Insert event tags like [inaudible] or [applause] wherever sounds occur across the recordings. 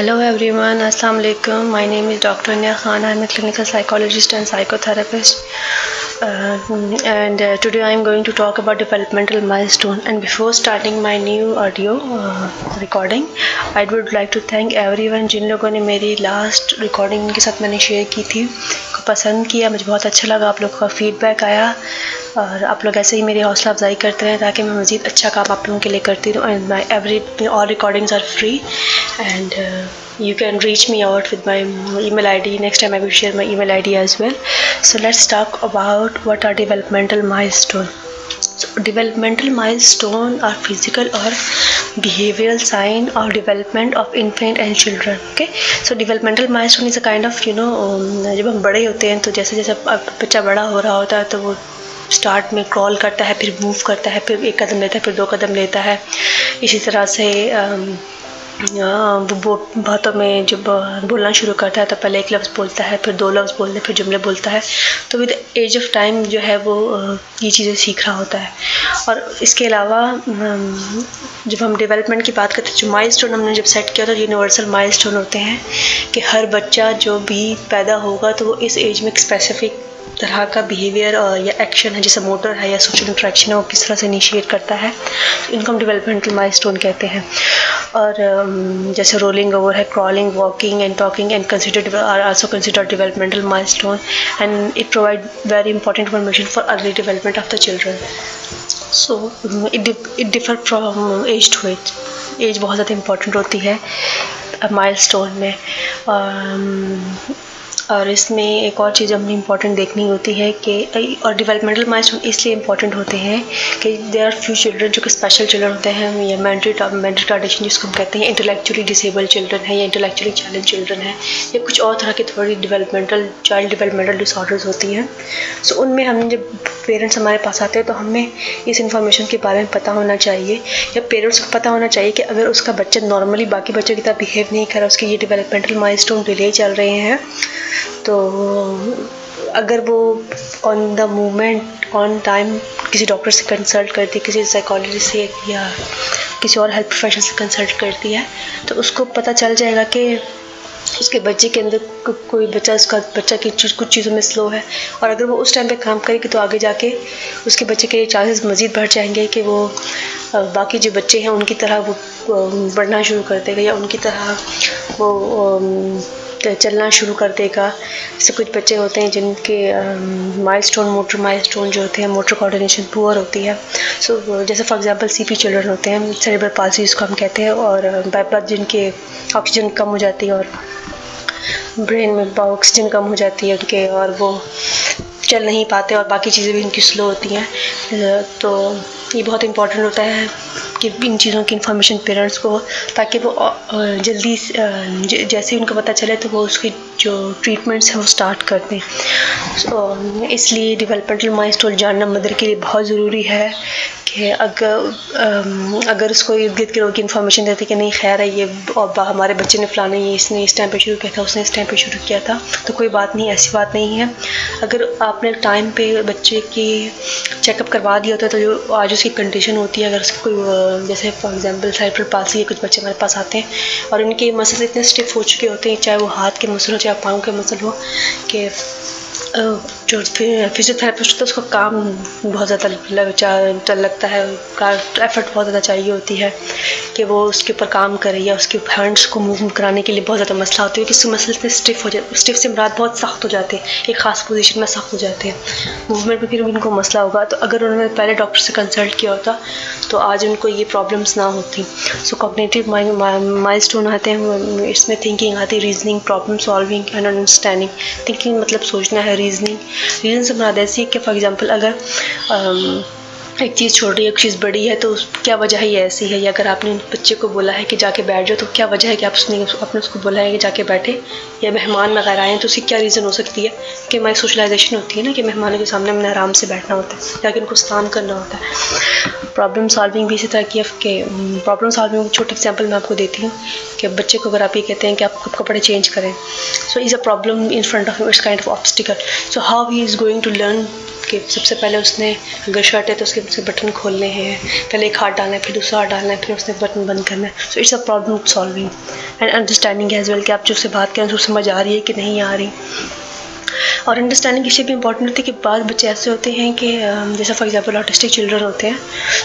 Hello everyone अस्सलाम वालेकुम my name is doctor Nia Khan I am clinical psychologist and psychotherapist and today I am going to talk about developmental milestone and before starting my new audio recording I would like to thank everyone जिन लोगों ने मेरी last recording के साथ मैंने share की थी को पसंद किया, मुझे बहुत अच्छा लगा, आप लोग का फीडबैक आया और आप लोग ऐसे ही मेरी हौसला अफजाई करते रहें ताकि मैं मज़ीद अच्छा काम आप लोगों के लिए करती रहूँ and my every all recording are free and you can reach me out with my email I D next time I we share my email I D as well so let's talk about what are developmental milestone developmental milestone और physical और behaviour sign और development of infant and children okay so developmental milestone is a kind of you know जब हम बड़े होते हैं तो जैसे जैसे बच्चा बड़ा हो रहा होता है तो वो स्टार्ट में क्रॉल करता है, फिर मूव करता है, फिर एक कदम लेता है, फिर दो कदम लेता है। इसी तरह से um, वो बातों में जब बोलना शुरू करता है तो पहले एक लफ्ज़ बोलता है, फिर दो लफ्ज़ बोलते फिर जुमले बोलता है। तो विद एज ऑफ़ टाइम जो है वो ये चीज़ें सीख रहा होता है। और इसके अलावा जब हम डेवलपमेंट की बात करते हैं, जो माइल स्टोन हमने जब सेट किया था यूनिवर्सल माइल स्टोन होते हैं, कि हर बच्चा जो भी पैदा होगा तो वो इस एज में एक स्पेसिफिक तरह का बिहेवियर या एक्शन है, जैसे मोटर है या सोशल इंट्रैक्शन है, वो किस तरह से इनिशिएट करता है इनको हम डेवलपमेंटल माइलस्टोन कहते हैं। और जैसे रोलिंग ओवर है crawling walking and talking and consider are also consider developmental milestone and it provide very important information for early development of the children so it differ from age to age age बहुत ज़्यादा important होती है milestone में और इसमें एक और चीज़ हमें इंपॉर्टेंट देखनी होती है कि और डेवलपमेंटल माइलस्टोन इसलिए इंपॉर्टेंट होते हैं कि देर आर फ्यू चिल्ड्रन जो कि स्पेशल चिल्ड्रन होते हैं, या मेंटल मेंटल टार्डिशन जिसको हम कहते हैं इंटेलेक्चुअली डिसेबल चिल्ड्रन है, या इंटेलेक्चुअली चैलेंज चिल्ड्रन है, या कुछ और तरह की थोड़ी डेवलपमेंटल चाइल्ड डेवलपमेंटल डिसऑर्डर्स होती हैं। सो उनमें हम जब पेरेंट्स हमारे पास आते हैं तो हमें इस इन्फॉर्मेशन के बारे में पता होना चाहिए, या पेरेंट्स को पता होना चाहिए कि अगर उसका बच्चा नॉर्मली बाकी बच्चों की तरह बिहेव नहीं कर रहा, उसके ये डेवलपमेंटल माइलस्टोन डिले चल रहे हैं तो अगर वो on the moment on time किसी डॉक्टर से कंसल्ट करती है किसी साइकोलॉजिस्ट से या किसी और हेल्थ प्रोफेशनल से कंसल्ट करती है तो उसको पता चल जाएगा कि उसके बच्चे के अंदर को, कोई बच्चा उसका बच्चा की चीज़ कुछ चीज़ों में स्लो है। और अगर वो उस टाइम पे काम करेगी तो आगे जाके उसके बच्चे के चांसेस मज़ीद बढ़ जाएँगे कि वो बाकी जो बच्चे हैं उनकी तरह वो बढ़ना शुरू कर देगा या उनकी तरह वो चलना शुरू कर देगा। जैसे कुछ बच्चे होते हैं जिनके माइलस्टोन मोटर माइलस्टोन जो होते हैं मोटर कोऑर्डिनेशन पुअर होती है। सो so, जैसे फॉर एग्जांपल सीपी चिल्ड्रन होते हैं सेरेब्रल पालसी जिसको हम कहते हैं और बाईपास जिनके ऑक्सीजन कम हो जाती है और ब्रेन में ऑक्सीजन कम हो जाती है उनके और वो चल नहीं पाते और बाकी चीज़ें भी उनकी स्लो होती हैं। तो ये बहुत इम्पोर्टेंट होता है कि इन चीज़ों की इन्फॉर्मेशन पेरेंट्स को ताकि वो जल्दी जैसे ही उनको पता चले तो वो उसकी जो ट्रीटमेंट्स हैं वो स्टार्ट कर दें। So, इसलिए डेवलपमेंटल माइलस्टोन जानना मदर के लिए बहुत ज़रूरी है कि अगर अगर उसको इर्द गिर्द के लोग इन्फॉर्मेशन देते कि नहीं खैर है ये और हमारे बच्चे ने फलाना ये इसने इस टाइम पे शुरू किया था उसने इस टाइम पे शुरू किया था तो कोई बात नहीं ऐसी बात नहीं है। अगर आपने टाइम पे बच्चे की चेकअप करवा दिया होता तो जो आज उसकी कंडीशन होती है, अगर उसकी कोई जैसे फॉर एग्जांपल साइबर पास या कुछ बच्चे हमारे पास आते हैं और उनके मसल इतने स्टिफ हो चुके होते हैं, चाहे वो हाथ के मसल हो, चाहे पाँव के मसल हो, कि जो फिजियोथेरेपिस्ट होता है उसका काम बहुत ज़्यादा लग लगता है का एफर्ट बहुत ज़्यादा चाहिए होती है कि वो उसके ऊपर काम करे या उसके हैंड्स को मूव कराने के लिए बहुत ज़्यादा मसला होती है कि मसल इतने स्टिफ हो जाए स्टिफ से मराद बहुत सख्त हो जाते हैं, एक ख़ास पोजीशन में सख्त हो जाते हैं। मूवमेंट में फिर उनको मसला होगा तो अगर उन्होंने पहले डॉक्टर से कंसल्ट किया होता तो आज उनको ये प्रॉब्लम्स ना होती। सो कॉग्नेटिव माइल स्टोन आते हैं इसमें थिंकिंग आती है reasoning problem solving and understanding thinking मतलब सोचना है रीजनिंग रीज़न से मुराद ऐसी है कि फॉर एग्ज़ाम्पल अगर एक चीज़ छोटी एक चीज़ बड़ी है तो क्या वजह है ये ऐसी है? या अगर आपने बच्चे को बोला है कि जाके बैठ जाओ तो क्या वजह है कि आप उसने आपने उसको बोला है कि जाके बैठे? या मेहमान वगैरह आए तो उसकी क्या रीज़न हो सकती है? कि हमारी सोशलाइजेशन होती है ना, कि मेहमानों के सामने हमने आराम से बैठना होता है या कि उनको स्नान करना होता है। प्रॉब्लम सॉल्विंग भी इसी तरह की है प्रॉब्लम सॉल्विंग छोटी एग्ज़ाम्पल मैं आपको देती हूँ कि बच्चे को अगर आप ये कहते हैं कि आप कपड़े चेंज करें so is a problem in front of it's kind of obstacle so how he is going to learn कि सबसे पहले उसने अगर शर्ट है तो उसके उसके बटन खोलने हैं, पहले एक हाथ डालना है, फिर दूसरा हाथ डालना है, फिर उसने बटन बंद करना है। So it's a problem solving and understanding as well कि आप जो उससे बात करें, उसको समझ आ रही है कि नहीं आ रही। और अंडरस्टैंडिंग इसलिए भी इंपॉर्टेंट होती है कि बाद बच्चे ऐसे होते हैं कि जैसे फॉर एग्ज़ाम्पल ऑटिस्टिक चिल्ड्रन होते हैं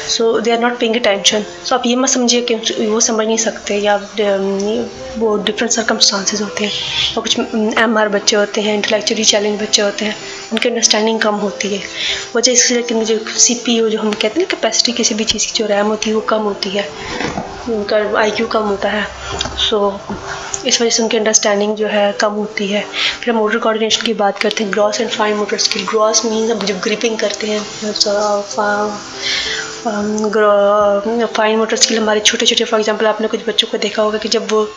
so they are not paying attention so आप ये मत समझिए कि वो समझ नहीं सकते या वो डिफरेंट सर्कमस्टांसेस होते हैं. और कुछ एम आर बच्चे होते हैं इंटेलेक्चुअली चैलेंज बच्चे होते हैं उनकी अंडरस्टैंडिंग कम होती है. वजह इसलिए कि जो सी पी जो हम कहते हैं ना कैपेसिटी किसी भी चीज़ की जो रैम होती है वो कम होती है. उनका आई क्यू कम होता है. सो so, इस वजह से उनकी अंडरस्टैंडिंग जो है कम होती है. फिर हम मोटर कोऑर्डिनेशन की बात करते हैं gross and fine motor skill gross mean हम जब ग्रिपिंग करते हैं फाइन मोटर स्किल हमारे छोटे छोटे फॉर एग्जांपल आपने कुछ बच्चों को देखा होगा कि जब वो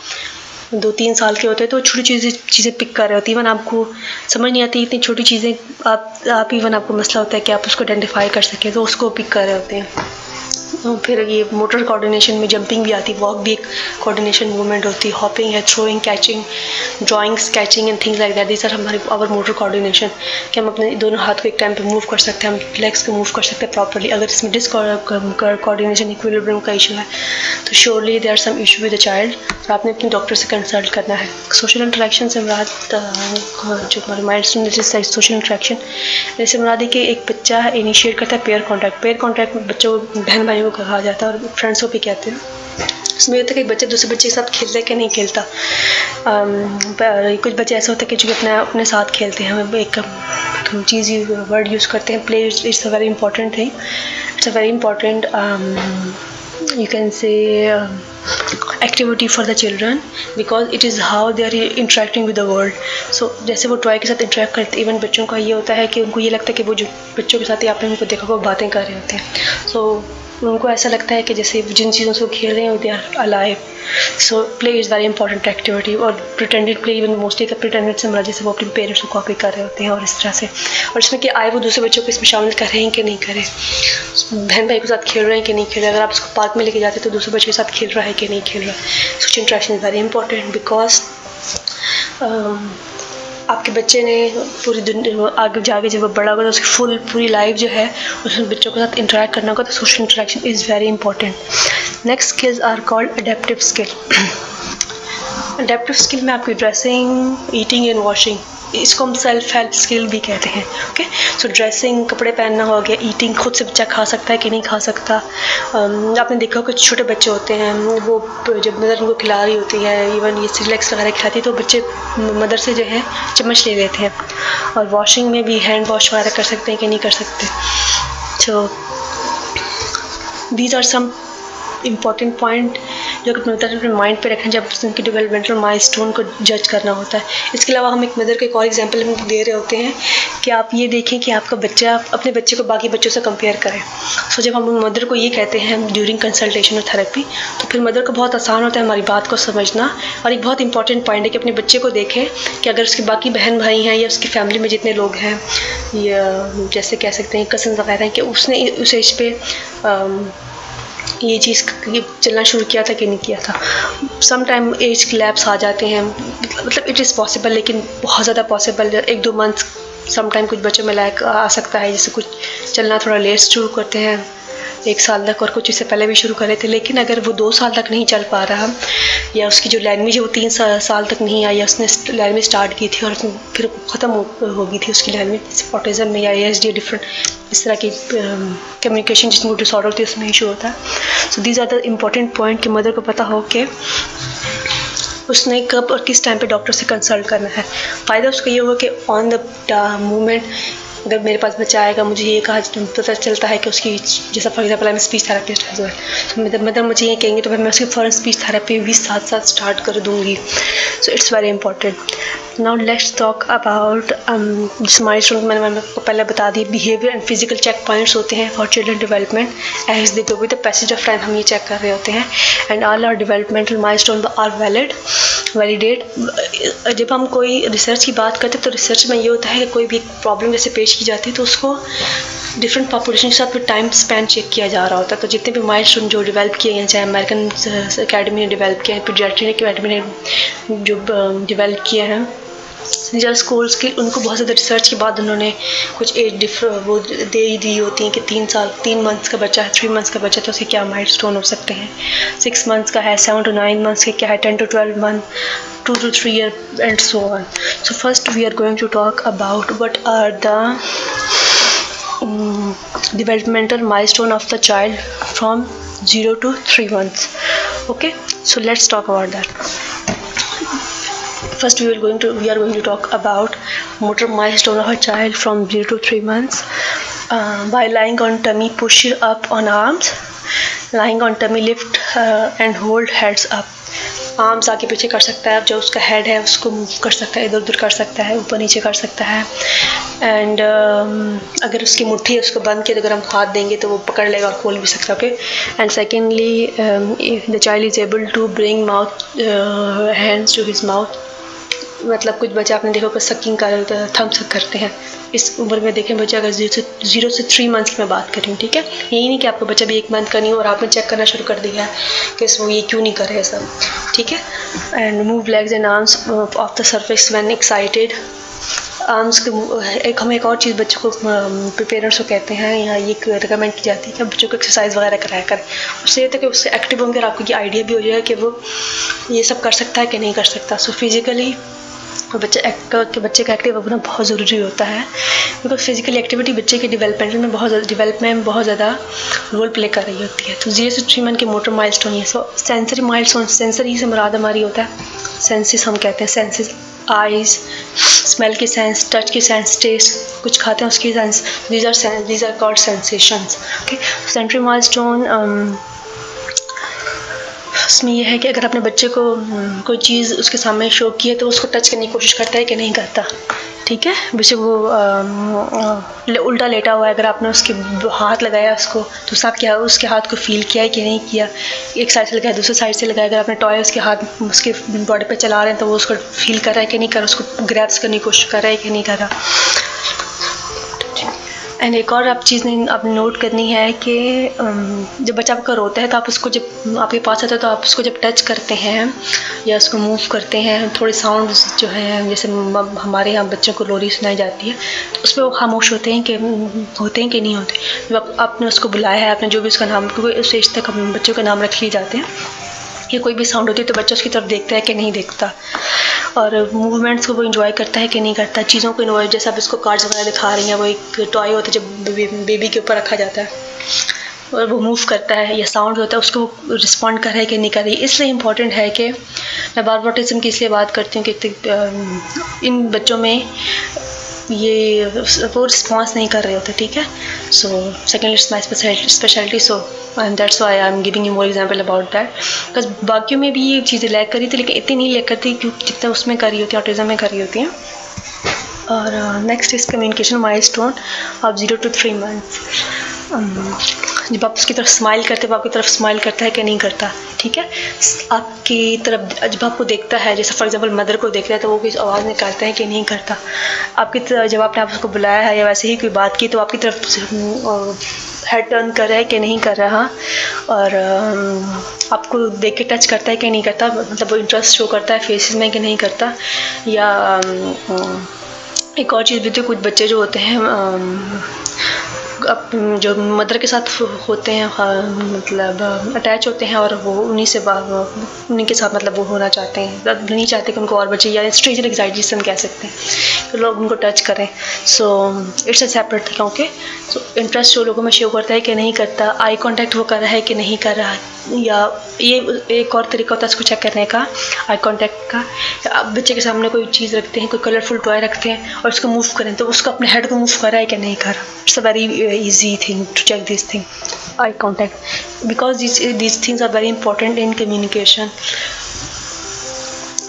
दो तीन साल के होते हैं तो छोटी चीज़ें चीज़ें पिक कर रहे होती इवन आपको समझ नहीं आती इतनी छोटी चीज़ें, आप आप इवन आपको मसला होता है कि आप उसको आइडेंटिफाई कर सकें तो उसको पिक कर रहे होते हैं। फिर ये मोटर कोऑर्डिनेशन में जंपिंग भी आती वॉक भी एक कोऑर्डिनेशन मूवमेंट होती हॉपिंग है throwing catching drawing sketching and things like that this are हमारे आवर मोटर कोऑर्डिनेशन कि हम अपने दोनों हाथ को एक टाइम पे मूव कर सकते हैं, हम लेग्स को मूव कर सकते हैं प्रॉपरली अगर इसमें डिस कोऑर्डिनेशन इक्विलिब्रियम का इशू है तो surely there are some issue with the child तो आपने अपने डॉक्टर से कंसल्ट करना है। सोशल इंटरेक्शन से मुराद जो हमारे माइंड सोशल इंटरेक्शन जैसे मुराद है कि एक बच्चा इनिशिएट करता है पेयर कॉन्टैक्ट पेयर कॉन्टैक्ट बच्चों, बहन भाइयों को कहा जाता है और फ्रेंड्स को भी कहते हैं। उसमें होता है कि बच्चे दूसरे बच्चे के साथ खेलता कि नहीं खेलता? कुछ बच्चे ऐसे होते हैं कि जो अपने अपने साथ खेलते हैं। एक चीज़ वर्ड यूज़ करते हैं। Play it's a very important thing it's a very important you can say activity for the children because it is how they are interacting with the world so जैसे वो टॉय के साथ interact करते even बच्चों का ये होता है कि उनको ये लगता है कि वो जो बच्चों के साथ ही आपने उनको देखा वो बातें कर रहे होते हैं। सो so, उनको ऐसा लगता है कि जैसे जिन चीज़ों से खेल रहे हैं they are alive so play is very important activity और प्रिटेंडेड प्ले इवन मोस्टली का प्रिटेंडेड से मरा जैसे वो अपने पेरेंट्स को कॉपी कर रहे होते हैं और इस तरह से। और इसमें कि आए वो दूसरे बच्चों को इसमें शामिल कर रहे हैं कि नहीं करें। बहन भाई के साथ खेल रहे हैं कि नहीं खेल रहे अगर आप उसको पार्क में लेके जाते तो दूसरे बच्चों के साथ खेल रहा है कि नहीं खेल रहा है? Social interaction is very important because आपके बच्चे ने पूरी दुनिया आगे जाके जब वो बड़ा होगा तो उसकी फुल पूरी लाइफ जो है, उसमें बच्चों के साथ इंटरेक्ट करना होगा तो social interaction is very important next skills are called adaptive skill adaptive skill में आपकी ड्रेसिंग ईटिंग एंड वॉशिंग इसको हम सेल्फ हेल्प स्किल भी कहते हैं ओके सो ड्रेसिंग कपड़े पहनना हो गया ईटिंग खुद से बच्चा खा सकता है कि नहीं खा सकता? आपने देखा कुछ छोटे बच्चे होते हैं, वो जब मदर उनको खिला रही होती है इवन ये सिलेक्स वगैरह खिलाती है तो बच्चे मदर से जो है चम्मच ले लेते हैं। और वॉशिंग में भी हैंड वॉश वगैरह कर सकते हैं कि नहीं कर सकते। So these are some important point जो कि मदर अपने माइंड पे रखें जब उनकी डेवलपमेंटल माइलस्टोन को जज करना होता है। इसके अलावा हम एक मदर के एक और एग्ज़ाम्पल हम दे रहे होते हैं कि आप ये देखें कि आपका बच्चा, अपने बच्चे को बाकी बच्चों से कंपेयर करें। सो जब हम मदर को ये कहते हैं ड्यूरिंग कंसल्टेशन और थेरेपी तो फिर मदर को बहुत आसान होता है हमारी बात को समझना और एक बहुत इंपॉर्टेंट पॉइंट है कि अपने बच्चे को देखें कि अगर उसके बाकी बहन भाई हैं या उसकी फैमिली में जितने लोग हैं, या जैसे कह सकते हैं कसन वगैरह हैं, कि उसने उस एज पे ये चीज़ चलना शुरू किया था कि नहीं किया था। सम टाइम एज लैब्स आ जाते हैं। मतलब इट इज़ पॉसिबल लेकिन बहुत ज़्यादा पॉसिबल एक दो मंथ सम टाइम कुछ बच्चों में लायक आ सकता है, जैसे कुछ चलना थोड़ा लेट शुरू करते हैं। एक साल तक और कुछ इससे पहले भी शुरू करे थे, लेकिन अगर वो दो साल तक नहीं चल पा रहा, या उसकी जो लैंग्वेज है वो तीन साल तक नहीं आई, या उसने लैंग्वेज स्टार्ट की थी और फिर ख़त्म हो गई थी उसकी लैंग्वेज ऑटिज़म में या एस डी डिफरेंट इस तरह की कम्युनिकेशन जिसमें डिसऑर्डर होती है उसमें इशू होता। है so these are the important point कि मदर को पता हो कि उसने कब और किस टाइम पे डॉक्टर से कंसल्ट करना है। फ़ायदा उसका ये हुआ कि ऑन द मूवमेंट अगर मेरे पास बच्चा आएगा, मुझे ये कहा पता चलता है कि उसकी जैसा फॉर एग्ज़ाम्पल मैं स्पीच थेरेपिस्ट है। तो मतलब मतलब मुझे ये कहेंगे तो फिर मैं उसकी फ़ौरन स्पीच थेरेपी भी साथ साथ स्टार्ट कर दूँगी। So it's very important now let's talk about जिस माइल मैंने मैंने आपको पहले बता दी behaviour and physical check points होते हैं for children development age they go with the passage of time हम ये चेक कर रहे होते हैं. And all are developmental milestone are valid validate जब हम कोई रिसर्च की बात करते हैं तो रिसर्च में ये होता है कि कोई भी प्रॉब्लम जैसे पेश की जाती है तो उसको डिफरेंट पॉपुलेशन के साथ फिर टाइम स्पेंड चेक किया जा रहा होता है। तो जितने भी माइल जो डिवेल्प किए हैं, चाहे अमेरिकन अकेडमी ने डिवेल्प किया है पीडियाट्री अकेडमी ने जो डिवेल्प किए हैं निजा स्कूल्स की उनको बहुत ज़्यादा रिसर्च के बाद उन्होंने कुछ एज डिफर वो दे ही दी होती हैं कि तीन साल, तीन मंथ्स का बच्चा है थ्री मंथ्स का बच्चा तो उसके क्या माइल स्टोन हो सकते हैं? सिक्स मंथ्स का है सेवन टू नाइन मंथ्स के क्या है ten to twelve month two to three year and so on so first we are going to talk about what are the developmental developmental milestone of the child from 0 to 3 months. Okay? So let's talk about that. First we are going to we are going to talk about motor milestone of a child from 0 to 3 months uh, by lying on tummy push up on arms lying on tummy lift uh, and hold heads up. Arms आगे पीछे कर सकता है जो उसका head है उसको move कर सकता है इधर उधर कर सकता है ऊपर नीचे कर सकता है। एंड uh, अगर उसकी मुट्ठी है उसको बंद किया तो अगर हम हाथ देंगे तो वो पकड़ लेगा और खोल भी सकता है okay and secondly the child is able to bring mouth hands to his mouth मतलब कुछ बच्चे आपने देखा होगा सकिंग कर थम्स करते हैं। इस उम्र में देखें बच्चे, अगर ज़ीरो से ज़ीरो से थ्री मंथ्स की मैं बात करूँ, ठीक है? यही नहीं कि आपका बच्चा भी एक मंथ का नहीं हो और आपने चेक करना शुरू कर दिया है कि वो ये क्यों नहीं कर रहे सब, ठीक है? And move legs and arms off the surface when excited arms के एक, हम एक और चीज़ बच्चों को पेरेंट्स को कहते हैं, या ये रिकमेंड की जाती है कि बच्चों को एक्सरसाइज वगैरह कराया करें। उससे ये था कि उससे एक्टिव होंगे और आपको ये आइडिया भी हो जाए कि वो ये सब कर सकता है कि नहीं कर सकता। सो फिज़िकली और बच्चे के बच्चे का एक्टिव होना बहुत ज़रूरी होता है। बिकॉज़ फ़िज़िकल एक्टिविटी बच्चे के डेवलपमेंट में बहुत ज़्यादा डेवलपमेंट में बहुत ज़्यादा रोल प्ले कर रही होती है। तो ज़ीरो से थ्री मंथ के मोटर माइल स्टोन ये so sensory milestone sensory से मुराद हमारी होता है। सेंसिस हम कहते हैं सेंसिस आइज़ स्मेल की सेंस टच की सेंस टेस्ट कुछ खाते हैं उसकी sense these are these are called sensations okay sensory milestone उसमें यह है कि अगर अपने बच्चे को कोई चीज़ उसके सामने शो की है तो उसको टच करने की कोशिश करता है कि नहीं करता। ठीक है? बच्चे वो उल्टा लेटा हुआ है, अगर आपने उसके हाथ लगाया उसको तो सब क्या, उसके हाथ को फील किया है कि नहीं किया? एक साइड से लगाया, दूसरे साइड से लगाया, अगर आपने टॉय उसके हाथ, उसके बॉडी पे चला रहे हैं तो वो उसको फील कर रहा है कि नहीं कर उसको ग्रैप्स करने की कोशिश कर रहा है कि नहीं कर रहा। एंड एक और आप चीज़ आप नोट करनी है कि जब बच्चा आपका रोता है तो आप उसको जब, आपके पास आता है तो आप उसको जब टच करते हैं या उसको मूव करते हैं, थोड़े साउंड जो है, जैसे हमारे यहाँ बच्चों को लोरी सुनाई जाती है तो उस पर वो खामोश होते हैं कि, होते हैं कि नहीं होते? जब आपने उसको बुलाया है, आपने जो भी उसका नाम, क्योंकि उस एज तक बच्चों के नाम रख लिए जाते हैं। या कोई भी साउंड होती है तो बच्चा उसकी तरफ़ देखता है कि नहीं देखता। और मूवमेंट्स को वो इन्जॉय करता है कि नहीं करता, चीज़ों को इन्वॉय जैसे आप इसको कार्ड्स वगैरह दिखा रही हैं, वो एक टॉय होता है जब बेबी के ऊपर रखा जाता है। और वो मूव करता है, या साउंड होता है, उसको रिस्पॉन्ड कर रहा है कि नहीं कर रही इसलिए इंपॉर्टेंट है कि मैं बार बार की इसलिए बात करती हूँ कि इन बच्चों में ये वो रिस्पॉन्स नहीं कर रहे होते, ठीक है? So second it's my speciality so and that's why I am giving you more example about that because बाकियों में भी ये चीज़ें लैक करी थी, लेकिन इतनी नहीं लैक करती क्योंकि जितना उसमें करी होती है ऑटिज़म में करी होती, हैं। और next is communication milestone of zero to three months जब आप उसकी तरफ़ स्माइल करते हो आपकी तरफ़ स्माइल करता है कि नहीं करता, ठीक है? आपकी तरफ़ जब आपको देखता है, जैसे फॉर एग्जांपल मदर को देखता है तो वो कुछ आवाज़ निकालता है कि नहीं करता। आपकी तरफ़ जब आपने आप उसको बुलाया है या वैसे ही कोई बात की तो आपकी तरफ़ हेड टर्न कर रहा है कि नहीं कर रहा, और आपको देख के टच करता है कि नहीं करता मतलब वो इंटरेस्ट शो करता है फेसिस में कि नहीं करता, या एक और चीज़ भी थी कुछ बच्चे जो होते हैं जो मदर के साथ होते हैं हाँ, मतलब अटैच होते हैं और वो उन्हीं से उन्हीं के साथ मतलब वो होना चाहते हैं। नहीं चाहते कि उनको और बच्चे या स्ट्रेजर एग्जाइटी जिसे हम कह सकते हैं। तो लोग उनको टच करें। So it's a separate thing okay so interest जो लोगों में शो करता है कि नहीं करता आई कॉन्टैक्ट वो कर रहा है कि नहीं कर रहा या ये एक और तरीका होता है उसको चेक करने का आई कॉन्टैक्ट का। आप बच्चे के सामने कोई चीज़ रखते हैं कोई कलरफुल टॉय रखते हैं और उसको मूव करें तो उसको अपने हेड को मूव कर रहा है कि नहीं कर रहा। It's a very easy thing to check this thing, eye contact, because these these things are very important in communication.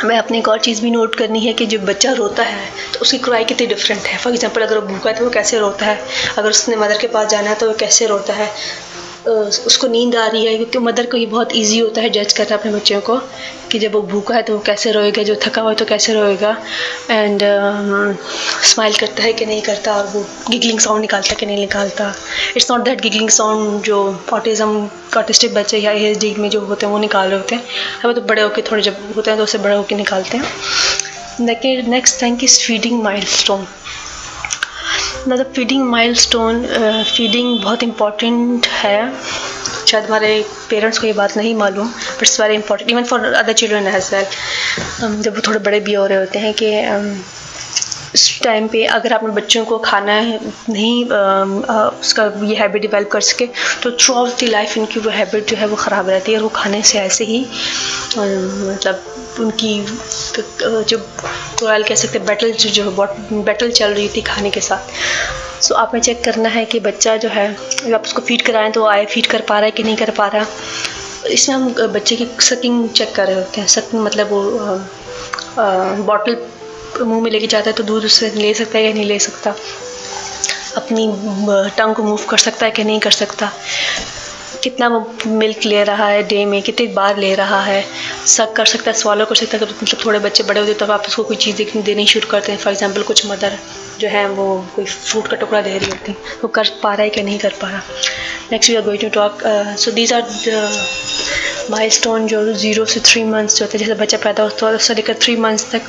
मैं अपने एक और चीज़ भी नोट करनी है कि जब बच्चा रोता है तो उसकी क्राई कितनी डिफरेंट है। फॉर एग्जांपल अगर वो भूखा है तो वो कैसे रोता है? अगर उसने मदर के पास जाना है तो वो कैसे रोता है? उसको नींद आ रही है, क्योंकि मदर को ये बहुत इजी होता है जज करना अपने बच्चों को। कि जब वो भूखा है तो वो कैसे रोएगा जो थका हुआ है तो कैसे रोएगा? एंड स्माइल um, करता है कि नहीं करता और वो गिगलिंग साउंड निकालता कि नहीं निकालता। It's not that giggling sound जो ऑटिज़म ऑटिस्टिक बच्चे या ए में जो होते हैं वो निकाल रहे होते हैं। वो तो बड़े होकर थोड़े जब होते हैं तो उससे बड़े होकर निकालते हैं। Next thing is feeding milestone मतलब फीडिंग माइल स्टोन फीडिंग बहुत इंपॉर्टेंट है। शायद हमारे पेरेंट्स को ये बात नहीं मालूम but it's very important even for other children as well जब वो थोड़े बड़े भी हो रहे होते हैं कि इस टाइम पे अगर आपने बच्चों को खाना नहीं आ, आ, उसका ये हैबिट डेवलप कर सके तो थ्रू आउट दी लाइफ इनकी वो हैबिट जो है वो ख़राब रहती है और वो खाने से ऐसे ही मतलब उनकी जो रॉयल कह सकते बैटल जो जो बैटल चल रही थी खाने के साथ। सो so, आपने चेक करना है कि बच्चा जो है अगर आप उसको फ़ीड कराएँ तो आए फ़ीड कर पा रहा है कि नहीं कर पा रहा। इसमें हम बच्चे की सकिंग चेक कर रहे होते हैं। सकिंग मतलब वो बॉटल मुँह में लेके जाता है तो दूध उससे ले सकता है या नहीं ले सकता। अपनी टंग को मूव कर सकता है कि नहीं कर सकता। कितना वो मिल्क ले रहा है डे में, कितनी बार ले रहा है। सक कर सकता है स्वालो कर सकता है मतलब थोड़े बच्चे बड़े होते हैं, तब आप उसको कोई चीज़ देनी शुरू करते हैं। फॉर एग्जांपल कुछ मदर जो है, वो कोई फ्रूट का टुकड़ा दे रही होती वो कर पा रहा है कि नहीं कर पा रहा। Next we are going to talk so these are milestone जो ज़ीरो से थ्री मंथ्स जो होते हैं, जैसे बच्चा पैदा होता है, उससे लेकर थ्री मंथ्स तक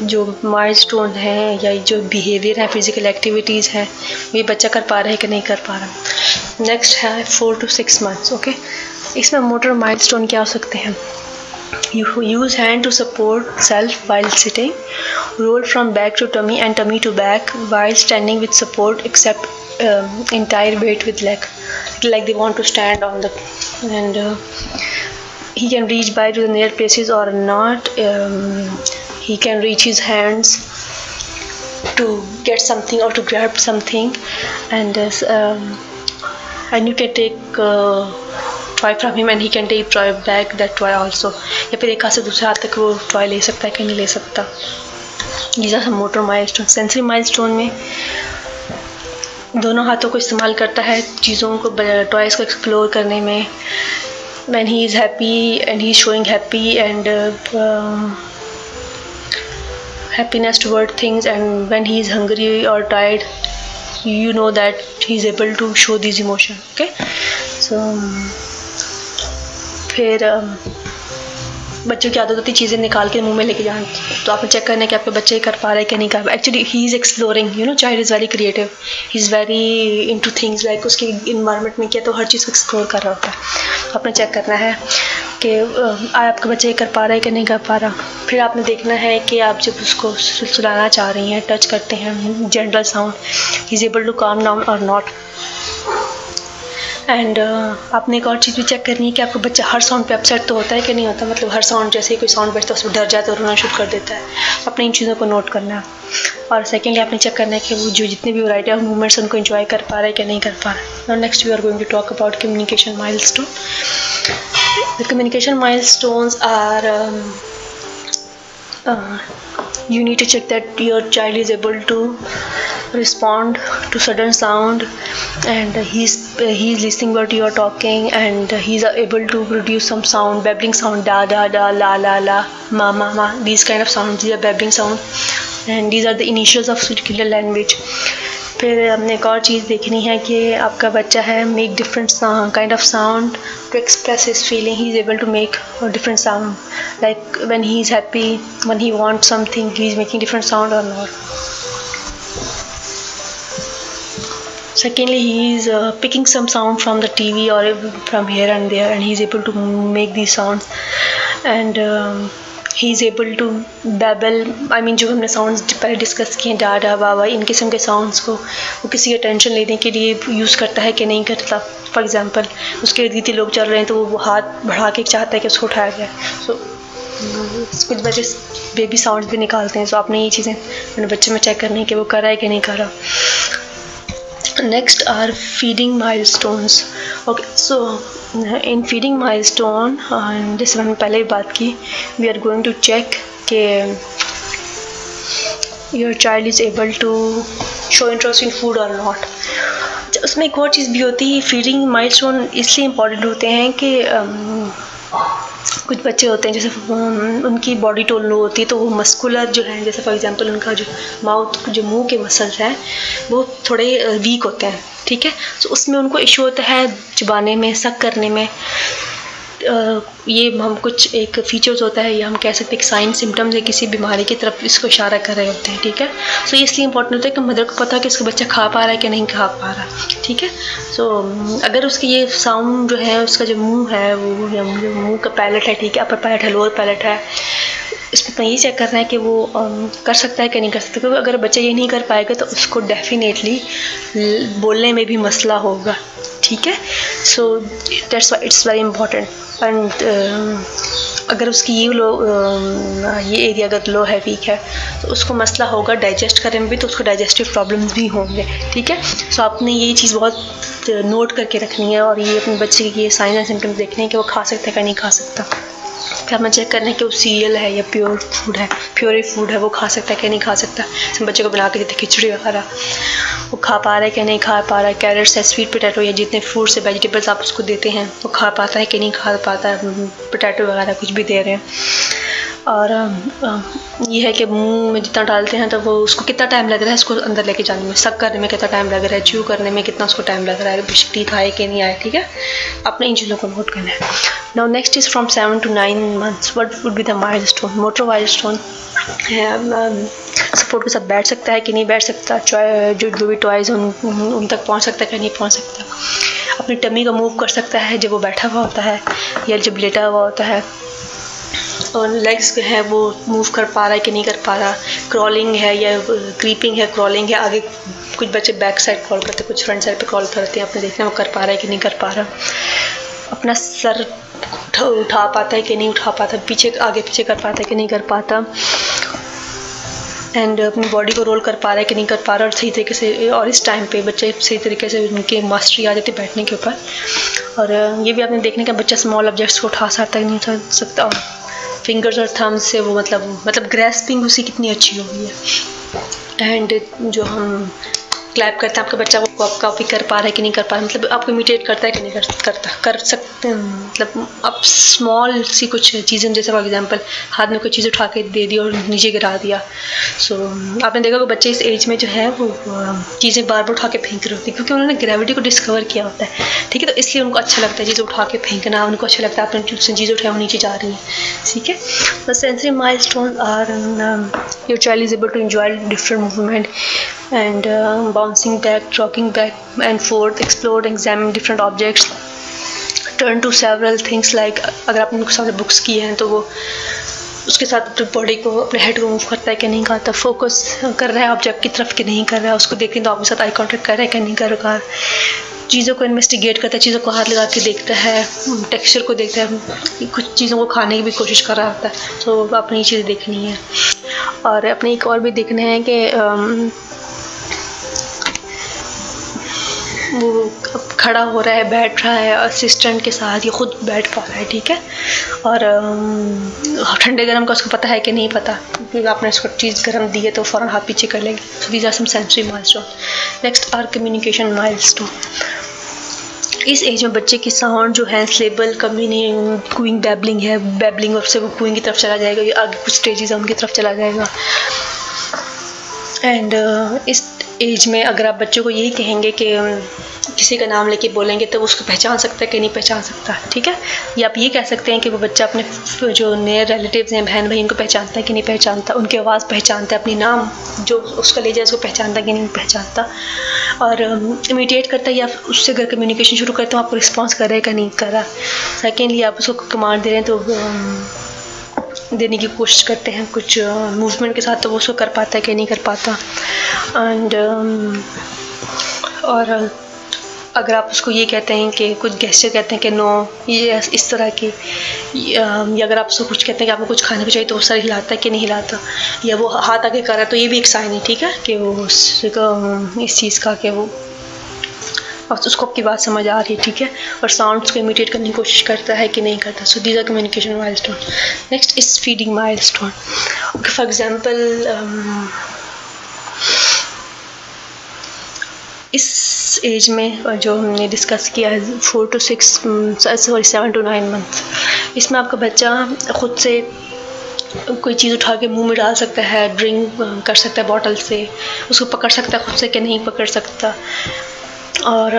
जो माइल स्टोन है या जो बिहेवियर है फ़िज़िकल एक्टिविटीज़ है, ये बच्चा कर पा रहा है कि नहीं कर पा रहा। नेक्स्ट है four to six months okay इसमें मोटर माइल स्टोन क्या हो सकते हैं? You use hand to support self while sitting roll from back to tummy and tummy to back while standing with support accept entire weight with leg like they want to stand on the and he can reach by to the near places और not he can reach his hands to get something or to grab something and um, and you can take uh, toy from him and he can take toy back that toy also या फिर एक हाथ से दूसरे हाथ तक वो toy ले सकता है कि नहीं ले सकता जीजा सब motor milestone sensory milestone में दोनों हाथों को इस्तेमाल करता है चीज़ों को टॉयज़ को एक्सप्लोर करने में when he is happy and he is showing happy and uh, uh, happiness toward things and when he is hungry or tired you know that he is able to show these emotion okay? So um, फिर बच्चों की आदत होती चीज़ें निकाल के मुँह में लेके जाए तो आपने चेक करना है कि आपके बच्चे कर पा रहे हैं कि नहीं कर actually he is exploring you know child is very creative he is very into things like उसकी इन्वायरमेंट में किया तो हर चीज़ को एक्सप्लोर कर रहा होता है। तो आपने चेक करना है कि आपका बच्चा कर पा रहा है कि नहीं कर पा रहा। फिर आपने देखना है कि आप जब उसको सुलाना चाह रही हैं टच करते हैं general sound is able to calm down और नॉट एंड uh, आपने एक और चीज़ भी चेक करनी है कि आपका बच्चा हर साउंड पे अपसेट तो होता है कि नहीं होता? मतलब हर साउंड जैसे ही कोई साउंड बजता है उसमें डर जाता है रोना शुरू कर देता है। अपनी इन चीज़ों को नोट करना। है और सेकेंडली आपने चेक करना है कि वो जो जितने भी वराइटी ऑफ़ मूवमेंट्स उनको इन्जॉय कर पा रहे हैं कि नहीं कर पा रहे हैं। Next we are going to talk about communication milestone the communication milestones are you need to check that your child is able to respond to sudden sound and he's he's listening what you are talking and he's able to produce some sound babbling sound da da da la la la ma ma ma these kind of sounds these are babbling sound and these are the initials of circular language फिर हमने एक और चीज़ देखनी है कि आपका बच्चा है make different kind of sound to express his feeling he is able to make different sound like when he is happy when he want something he is making different sound और not secondly he is uh, picking some sound from the tv or from here and there and he is able to make these sounds. And um, he is able to babble I mean जो हमने sounds पहले discuss किए डा डा वाह इन किस्म के sounds को वो किसी अटेंशन लेने के लिए यूज़ करता है कि नहीं करता। फॉर एग्ज़ाम्पल उसके इर्द लोग चल रहे हैं तो वो हाथ बढ़ा के चाहता है कि उसको उठाया जाए। सो कुछ बच्चे बेबी साउंड भी निकालते हैं। सो आपने ये चीज़ें अपने बच्चे में चेक करनी है कि वो कर रहा है कि नहीं कर? रहा are feeding milestones okay so in feeding milestone जैसे मैंने पहले ही बात की we are going to check के your child is able to show interest in food और नॉट उसमें एक और चीज़ भी होती है फीडिंग माइल स्टोन इसलिए इंपॉर्टेंट होते हैं कि um, कुछ बच्चे होते हैं, जैसे उनकी बॉडी टोन लो होती है तो वो मस्कुलर जो है, जैसे फॉर एग्जांपल उनका जो माउथ जो मुँह के मसल्स हैं, वो थोड़े वीक होते हैं, ठीक है? तो उसमें उनको इशू होता है चबाने में सक करने में ये हम कुछ एक फीचर्स होता है या हम कह सकते हैं साइन सिम्टम्स है किसी बीमारी की तरफ़ इसको इशारा कर रहे होते हैं ठीक है? सो so, इसलिए इंपॉर्टेंट होता है कि मदर को पता है कि उसका बच्चा खा पा रहा है कि नहीं खा पा रहा ठीक है? सो अगर उसकी ये साउंड जो है उसका जो मुँह है वो या मुँह का पैलेट है ठीक है? अपर पैलेट है लोअर पैलेट है इसमें तो यही चेक करना है कि वो कर सकता है कि नहीं कर सकता क्योंकि अगर बच्चा ये नहीं कर पाएगा तो उसको डेफिनेटली बोलने में भी मसला होगा। ठीक है? So that's why it's very important and अगर उसकी ये लो ये एरिया अगर लो है वीक है तो उसको मसला होगा डाइजेस्ट करने में भी तो उसको डाइजेस्टिव प्रॉब्लम्स भी होंगे, ठीक है? सो आपने ये चीज़ बहुत नोट करके रखनी है और ये अपने बच्चे के ये साइन एंड सिम्टम्स देखने हैं कि वो खा सकता है कि नहीं खा सकता। फिर हमें चेक करना है कि वो सीरियल है या प्योर फ़ूड है। प्योर ही फ़ूड है, वो खा सकता है क्या नहीं खा सकता? हम बच्चे को बना के देते खिचड़ी वगैरह। वो खा पा रहा है क्या नहीं खा पा रहा है? कैरेट्स है स्वीट पोटैटो या जितने फ्रूट्स है वेजिटेबल्स आप उसको देते हैं, वो खा पाता है कि नहीं खा पाता है? पोटैटो वगैरह कुछ भी दे रहे हैं। और ये है कि मुँह में जितना डालते हैं तो वो उसको कितना टाइम लग रहा है, उसको अंदर लेके जाने में सक करने में कितना टाइम लग रहा है च्यू करने में कितना उसको टाइम लग रहा है टीथ आए कि नहीं आए, ठीक है? अपने इन चीज़ों को नोट करना है। Now next is from seven to nine months what would be the milestone motor milestone support के साथ बैठ सकता है कि नहीं बैठ सकता? जो जो भी टॉयज़ उन उन तक पहुँच सकता है कि नहीं पहुँच सकता? अपनी टमी का मूव कर सकता है जब वो बैठा हुआ होता है या जब लेटा हुआ होता है। और लेग्स है वो मूव कर पा रहा है कि नहीं कर पा रहा। क्रॉलिंग है या क्रीपिंग है क्रॉलिंग है आगे कुछ बच्चे बैक साइड क्रॉल करते हैं कुछ फ्रंट साइड पे क्रॉल करते हैं अपने देखने वो कर पा रहा है कि नहीं कर पा रहा। अपना सर उठा, उठा पाता है कि नहीं उठा पाता पीछे आगे पीछे कर पाता है कि नहीं कर पाता। एंड अपनी बॉडी को रोल कर पा रहा है कि नहीं कर पा रहा और सही तरीके से और इस टाइम पे बच्चे सही तरीके से उनके मास्टरी आ जाती है बैठने के ऊपर। और ये भी आपने देखने का बच्चा स्मॉल ऑब्जेक्ट्स को उठा सकता है नहीं उठा सकता। फिंगर्स और थम्स से वो मतलब मतलब ग्रेस्पिंग उसी कितनी अच्छी हो गई है। एंड जो हम क्लैप करते हैं, आपका बच्चा वो कॉपी कर पा रहे है कि नहीं कर पा रहे मतलब आपको इमिटेट करता है कि नहीं कर करता कर सकते हैं? मतलब आप स्मॉल सी कुछ चीज़ें जैसे फॉर एग्जांपल हाथ में कोई चीज़ उठा के दे दी और नीचे गिरा दिया। सो so, आपने देखा कि बच्चे इस एज में जो है वो चीज़ें बार बार उठा के फेंक रहे होते हैं क्योंकि उन्होंने ग्रेविटी को डिस्कवर किया होता है। ठीक है तो इसलिए उनको अच्छा लगता है चीज़ें उठा के फेंकना उनको अच्छा लगता है आपने चीज़ें उठाई वो नीचे जा रही हैं। ठीक है? The sensory milestone are your child is able to enjoy different movement and bouncing back rocking back and forth, explore, examine different objects, turn to several things like अगर आपने उनके सामने बुक्स की हैं तो वो उसके साथ अपने बॉडी को अपने हेड को मूव करता है कि नहीं करता फोकस कर रहा है ऑब्जेक्ट की तरफ़ कि नहीं कर रहा है उसको देख तो आपके साथ आई कॉन्टेक्ट कर रहा है कि नहीं कर रहा चीज़ों को इन्वेस्टिगेट करता है चीज़ों को हाथ लगा के देखता है टेक्सचर को देखता है कुछ चीज़ों को खाने की भी कोशिश कर रहा होता है तो अपनी ये चीज़ देखनी है। और अपने एक और भी देखना है कि वो खड़ा हो रहा है बैठ रहा है असिस्टेंट के साथ ये खुद बैठ पा रहा है ठीक है? और ठंडे गर्म का उसको पता है कि नहीं पता क्योंकि आपने उसको चीज़ गर्म दी है तो फ़ौरन हाथ पीछे कर लेंगे। These are some sensory milestone next are communication milestone इस एज में बच्चे की साउंड जो है स्लेबल नहीं कुइंग बैबलिंग है बैबलिंग से वो कुइंग की तरफ़ चला जाएगा आगे कुछ स्टेजेस है उनकी तरफ़ चला जाएगा। एंड uh, इस एज में अगर आप बच्चों को यही कहेंगे कि किसी का नाम लेके बोलेंगे तो उसको पहचान सकता है कि नहीं पहचान सकता, ठीक है? या आप ये कह सकते हैं कि वो बच्चा अपने जो नए रिलेटिव्स हैं, बहन भाई उनको पहचानता है कि नहीं पहचानता? उनकी आवाज़ पहचानता है, अपनी नाम जो उसका ले जाए, उसको पहचानता है कि नहीं पहचानता? और इमिटेट करता है या उससे अगर कम्युनिकेशन शुरू करते हो आपको रिस्पॉन्स कर रहा है कि नहीं कर? सेकेंडली आप उसको कमांड दे रहे हैं तो देने की कोशिश करते हैं। कुछ मूवमेंट के साथ तो वो उसको कर पाता है कि नहीं कर पाता। एंड और, अगर आप उसको ये कहते हैं कि, कुछ गेस्टर कहते हैं कि नो ये इस तरह की या अगर आप उसको कुछ कहते हैं कि आपको कुछ खाने को चाहिए तो वो सर हिलाता है कि नहीं हिलाता। या वो हाथ आगे कर रहा है तो ये भी एक साइन है, ठीक है? कि वो उसका इस चीज़ का, कि वो उसको आपकी बात समझ आ रही है, ठीक है? और साउंड्स को इमिटेट करने की कोशिश करता है कि नहीं करता। So these are communication milestone next is feeding milestone okay for example इस एज में जो हमने डिस्कस किया है four to six sorry seven to nine month इसमें आपका बच्चा ख़ुद से कोई चीज़ उठा के मुँह में डाल सकता है ड्रिंक कर सकता है बॉटल से, उसको पकड़ सकता है खुद से कि नहीं पकड़ सकता। और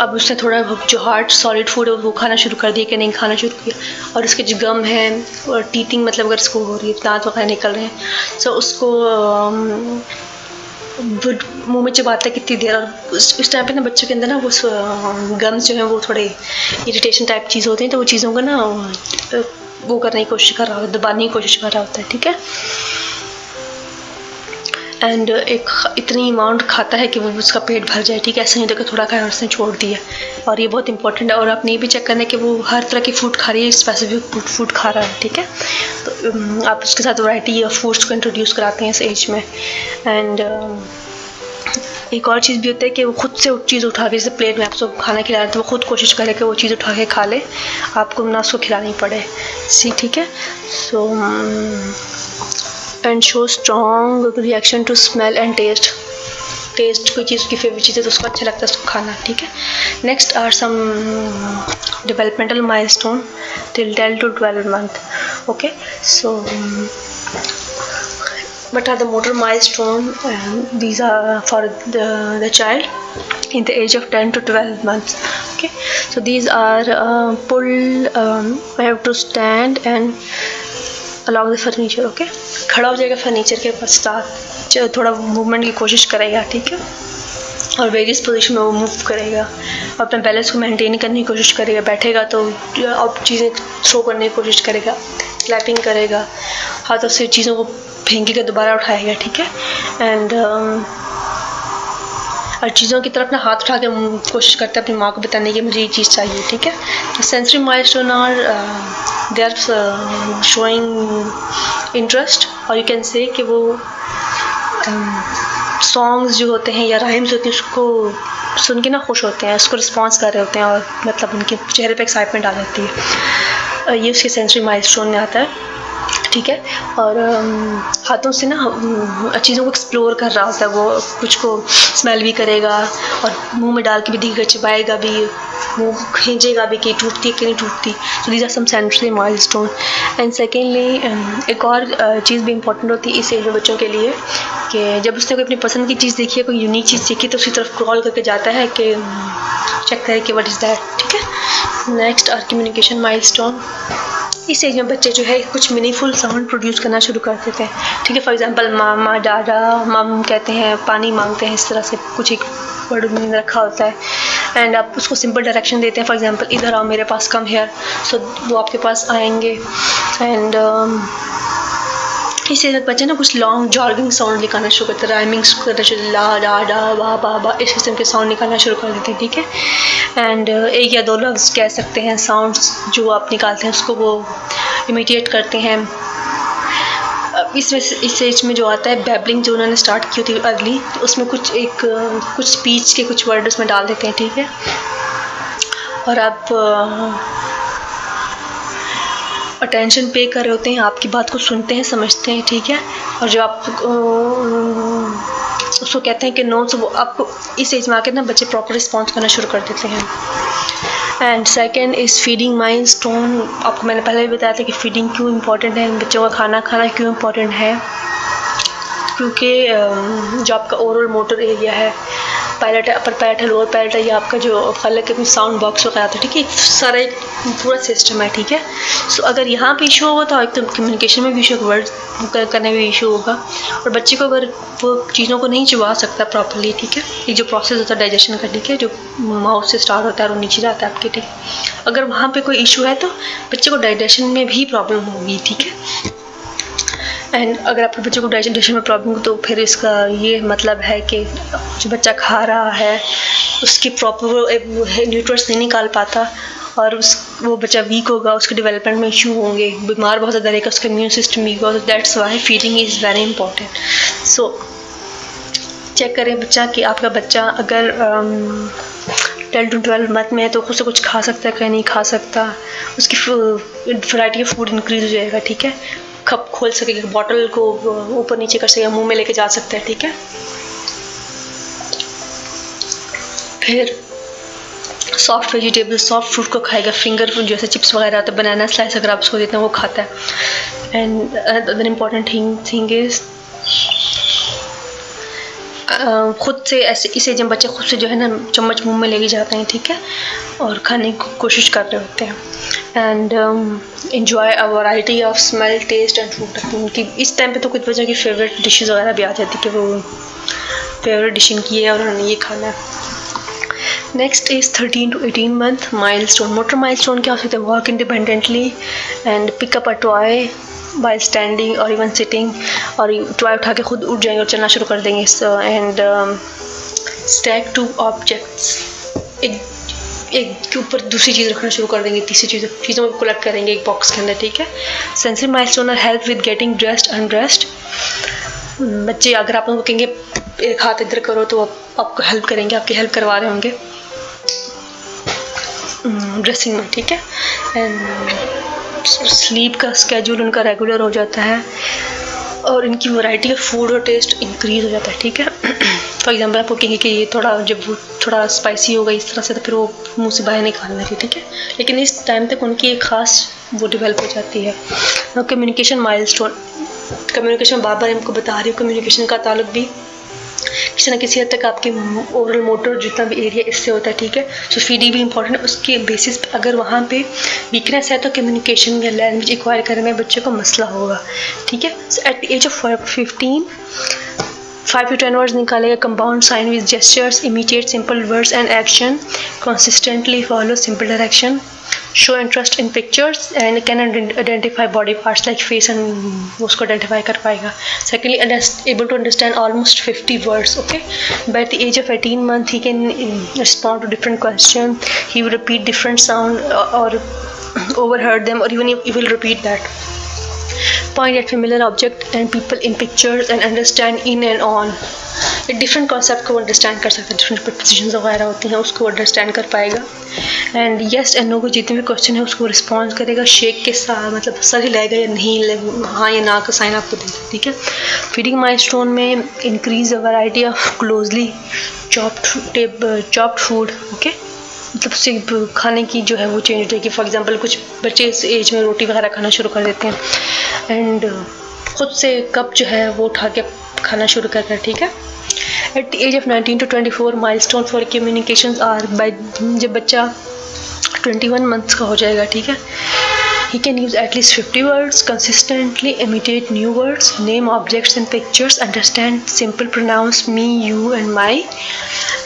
अब उसने थोड़ा जो हार्ड सॉलिड फ़ूड है, वो खाना शुरू कर दिया कि नहीं खाना शुरू किया। और उसके जो गम है, और टीथिंग मतलब अगर उसको हो रही है, दांत वगैरह निकल रहे हैं सो उसको मुँह में चबाता है कितनी देर, और उस टाइम पे ना बच्चों के अंदर ना वो गम्स जो है, वो थोड़े इरिटेशन टाइप चीज़ होते हैं तो वो चीज़ों को ना वो करने की कोशिश कर रहा होता है, दबाने की कोशिश कर रहा होता है, ठीक है? एंड एक इतनी अमाउंट खाता है कि वो उसका पेट भर जाए, ठीक है? ऐसा नहीं होता कि थोड़ा खाया उसने छोड़ दिया। और ये बहुत इंपॉर्टेंट है। और आप ये भी चेक करना है कि वो हर तरह की फ़ूड खा रही है स्पेसिफिक फ़ूड खा रहा है, ठीक है? तो आप उसके साथ वैरायटी ऑफ़ फूड्स को इंट्रोड्यूस कराते हैं इस एज में। एंड एक और चीज़ भी होता है कि वो खुद से वो चीज़ उठा के, जैसे प्लेट में आप सब खाना खिला रहे तो वो खुद कोशिश करे कि वो चीज़ उठा के खा ले। आपको ना उसको खिलानी पड़े। सी, ठीक है? So and show strong reaction to smell and taste taste कोई चीज़ की फेवरेट चीज़ है तो उसको अच्छा लगता है, उसको खाना, ठीक है? Next are some developmental milestone till ten to twelve month okay so but are the motor milestone these are for the child in the age of ten to twelve month okay so these are pull I have to stand and along the furniture okay खड़ा हो जाएगा furniture के पास पश्चात थोड़ा movement की कोशिश करेगा, ठीक है? और वेरियस पोजिशन में वो मूव करेगा। और अपने बैलेंस को मेंटेन करने की कोशिश करेगा, बैठेगा तो अब चीज़ें थ्रो करने की कोशिश करेगा स्लैपिंग करेगा, हाथों से चीज़ों को फेंकेगा, दोबारा उठाएगा, ठीक है? एंड और चीज़ों की तरफ़ ना हाथ उठा के कोशिश करते हैं अपनी माँ को बताने की मुझे ये चीज़ चाहिए ठीक है? तो sensory milestone are they are showing interest और यू कैन से कि वो सॉन्ग्स um, जो होते हैं या राइम्स होती हैं उसको सुन के ना खुश होते हैं उसको रिस्पॉन्स कर रहे होते हैं और मतलब उनके चेहरे पे एक्साइटमेंट आ जाती है। ये उसके सेंसरी माइल स्टोन में आता है। ठीक है? और हाथों से ना चीज़ों को एक्सप्लोर कर रहा होता है वो, कुछ को स्मेल भी करेगा और मुँह में डाल के भी दिखेगा चिपाएगा भी, मुँह खींचेगा भी कि टूटती है कि नहीं टूटती। तो these are some sensory milestone and secondly एक और चीज़ भी इंपॉर्टेंट होती है इस एज में बच्चों के लिए कि जब उसने कोई अपनी पसंद की चीज़ देखी है, कोई यूनिक चीज़ देखी तो उसी तरफ़ कॉल करके जाता है कि चेक करे कि वट इज़ दैट ठीक है? Next are communication milestone इस एज में बच्चे जो है कुछ मीनिंगफुल साउंड प्रोड्यूस करना शुरू कर देते हैं। ठीक है for example mama dada mum कहते हैं, पानी मांगते हैं, इस तरह से कुछ एक वर्ड में रखा होता है। एंड आप उसको सिंपल डायरेक्शन देते हैं फॉर एग्जांपल इधर आओ, मेरे पास कम हेयर सो वो आपके पास आएँगे। एंड इसी तरह बच्चे ना कुछ लॉन्ग जॉगिंग साउंड निकालना शुरू करते हैं राइमिंग्स करना शुरू ला डा डा बा बा बा इस किस्म के साउंड निकालना शुरू कर देते हैं ठीक है? एंड uh, एक या दो लफ्ज़ कह सकते हैं साउंड्स जो आप निकालते हैं उसको वो इमिटेट करते हैं। इस इस एज में जो आता है बैबलिंग जो उन्होंने स्टार्ट की थी अर्ली तो उसमें कुछ एक कुछ स्पीच के कुछ वर्ड उसमें डाल देते हैं ठीक है? और आप अटेंशन पे कर रहे होते हैं, आपकी बात को सुनते हैं, समझते हैं, ठीक है? और जो आप उसको कहते हैं कि नो तो वो आपको इस एज में आकर ना बच्चे प्रॉपर रिस्पॉन्स करना शुरू कर देते हैं। And second is feeding milestone आपको मैंने पहले भी बताया था कि फीडिंग क्यों इम्पोर्टेंट है बच्चों का खाना खाना क्यों इम्पोर्टेंट है? क्योंकि जो आपका ओरल मोटर एरिया है पैलेट अपर पैलेट है लोअर पैलेट है, ये आपका जो फलक है साउंड बॉक्स वगैरह था ठीक है, सारा एक पूरा सिस्टम है, ठीक है? सो अगर यहाँ पे इशू होगा तो एक तो कम्युनिकेशन में भी इशू वर्ड करने में भी इशू होगा। और बच्चे को अगर वो चीज़ों को नहीं चबा सकता प्रॉपरली ठीक है? ये जो प्रोसेस होता है डाइजेशन के जो माउथ से स्टार्ट होता है और नीचे जाता है आपके, ठीक अगर वहाँ पर कोई इशू है तो बच्चे को डाइजेशन में भी प्रॉब्लम होगी, ठीक है? एंड अगर आपके बच्चे को डाइजेशन में प्रॉब्लम हो तो फिर इसका ये मतलब है कि जो बच्चा खा रहा है, उसकी प्रॉपर न्यूट्रस नहीं निकाल पाता और उस, वो बच्चा वीक होगा, उसके डेवलपमेंट में इशू होंगे, बीमार बहुत ज़्यादा रहेगा, उसका इम्यून सिस्टम वीक होगा that's why feeding is very important so check करें बच्चा कि आपका बच्चा अगर टेन टू ट्वेल्व मंथ में है तो खुद से कुछ खा सकता है क्या नहीं खा सकता? उसकी वराइटी ऑफ़ फ़ूड इंक्रीज हो जाएगा, ठीक है? कप खोल सकेगा बॉटल को ऊपर नीचे कर सकेगा मुँह में लेके जा सकते हैं, ठीक है? फिर सॉफ्ट वेजिटेबल सॉफ्ट फ्रूट को खाएगा। फिंगर फ्रूट जैसे चिप्स वगैरह होता है बनाना स्लाइस अगर आप उसको देते हैं वो खाता है। And other important thing thing is खुद से ऐसे, इस एज में बच्चे खुद से जो है ना चम्मच मुँह में लेके जाते हैं, ठीक है? और खाने की को कोशिश कर रहे होते हैं। And enjoy a variety of smell taste and food उनकी, इस टाइम पे तो कुछ बच्चों की फेवरेट डिशेज़ वगैरह भी आ जाती कि वो फेवरेट डिश इनकी है और उन्होंने ये खाना है। Next is thirteen to eighteen month milestone motor milestone क्या हो सकता है? Walk independently and pickup a toy by standing और इवन सिटिंग और टॉय उठा के खुद उठ जाएँगे और चलना शुरू कर देंगे। एंड स्टैक टू ऑब्जेक्ट्स एक एक के ऊपर दूसरी चीज़ रखना शुरू कर देंगे तीसरी चीज़ चीज़ों को कलेक्ट करेंगे एक बॉक्स के अंदर ठीक है? Sensory milestone are help with getting dressed undressed बच्चे अगर आप उनको कहेंगे एक हाथ इधर करो तो आप, आपको हेल्प करेंगे आपकी हेल्प करवा रहे होंगे। ड्रेसिंग में ठीक है? एंड स्लीप का स्केड्यूल उनका रेगुलर हो जाता है। और इनकी वैरायटी का फ़ूड और टेस्ट इंक्रीज हो जाता है, ठीक है? फॉर एग्जांपल आप कहेंगे कि ये थोड़ा, जब वो थोड़ा स्पाइसी होगा इस तरह से तो फिर वो मुँह से बाहर निकालने लेंगे, ठीक है? लेकिन इस टाइम तक उनकी एक ख़ास वो डिवेल्प हो जाती है। कम्युनिकेशन माइल स्टोन कम्युनिकेशन बार बार इनको बता रही हूँ कम्युनिकेशन का ताल्लुक भी किसी ना किसी हद तक आपके ओवरऑल मोटर जितना भी एरिया इससे होता है, ठीक है? सो फीडिंग भी इंपॉर्टेंट है। उसके बेसिस पर अगर वहाँ पे वीकनेस है तो कम्युनिकेशन या लैंग्वेज एक्वायर करने में बच्चे को मसला होगा, ठीक है? So at the age of fifteen five to ten words निकालेगा compound sign with gestures immediate simple words and action consistently follow simple direction show interest in pictures and can identify body parts like face and उसको identify कर पाएगा secondly able to understand almost 50 words okay by the age of 18 month he can respond to different questions he will repeat different sound or overheard them or even he will repeat that point at familiar object and people in pictures and understand in and on. Different concept को understand कर सकते हैं different preposition वगैरह होती हैं, उसको understand कर पाएगा। एंड येस एंड नो को जितने भी क्वेश्चन है, उसको रिस्पॉन्स करेगा शेक के साथ मतलब सर हिलाएगा या नहीं हाँ या ना का साइन आपको देगा ठीक है? फीडिंग माई स्टोन में increase the variety of closely chopped chopped food okay मतलब सिर्फ़ खाने की जो है वो चेंज हो जाएगी फॉर एग्ज़ाम्पल कुछ बच्चे इस एज में रोटी वगैरह खाना शुरू कर देते हैं। एंड ख़ुद से कप जो है वो उठा के खाना शुरू करते हैं, ठीक है? At age of 19 to twenty four 24 milestone for communication are by जब बच्चा 21 मंथ्स का हो जाएगा, ठीक है? He can use at least 50 words, consistently imitate new words, name objects and pictures, understand simple pronouns me, you, and my,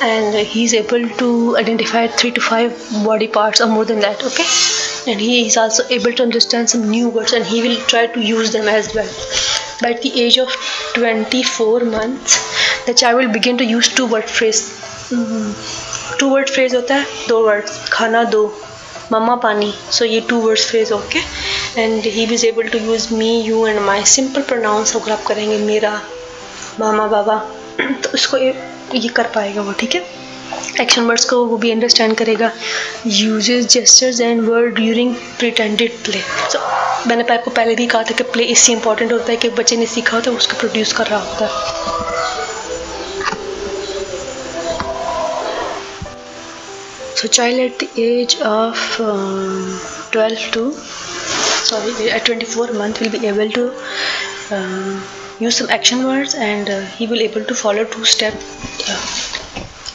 and he's able to identify three to five body parts or more than that. Okay, and he is also able to understand some new words and he will try to use them as well. By the age of 24 months, the child will begin to use two word phrase two word phrase होता है दो वर्ड खाना दो मम्मा पानी सो ये two words phrase okay and he is able to use me you and my simple pronouns अगर आप करेंगे मेरा मामा बाबा तो उसको ये, कर पाएगा वो ठीक है? एक्शन वर्ड्स को वो भी अंडरस्टैंड करेगा। Uses gestures and word during pretended play so मैंने आपको पहले भी कहा था कि प्ले इससे इंपॉर्टेंट होता है कि बच्चे ने सीखा होता है उसको प्रोड्यूस कर रहा होता है। So child at the age of um, 12 to sorry at 24 month will be able to um, use some action words and uh, he will able to follow two step uh,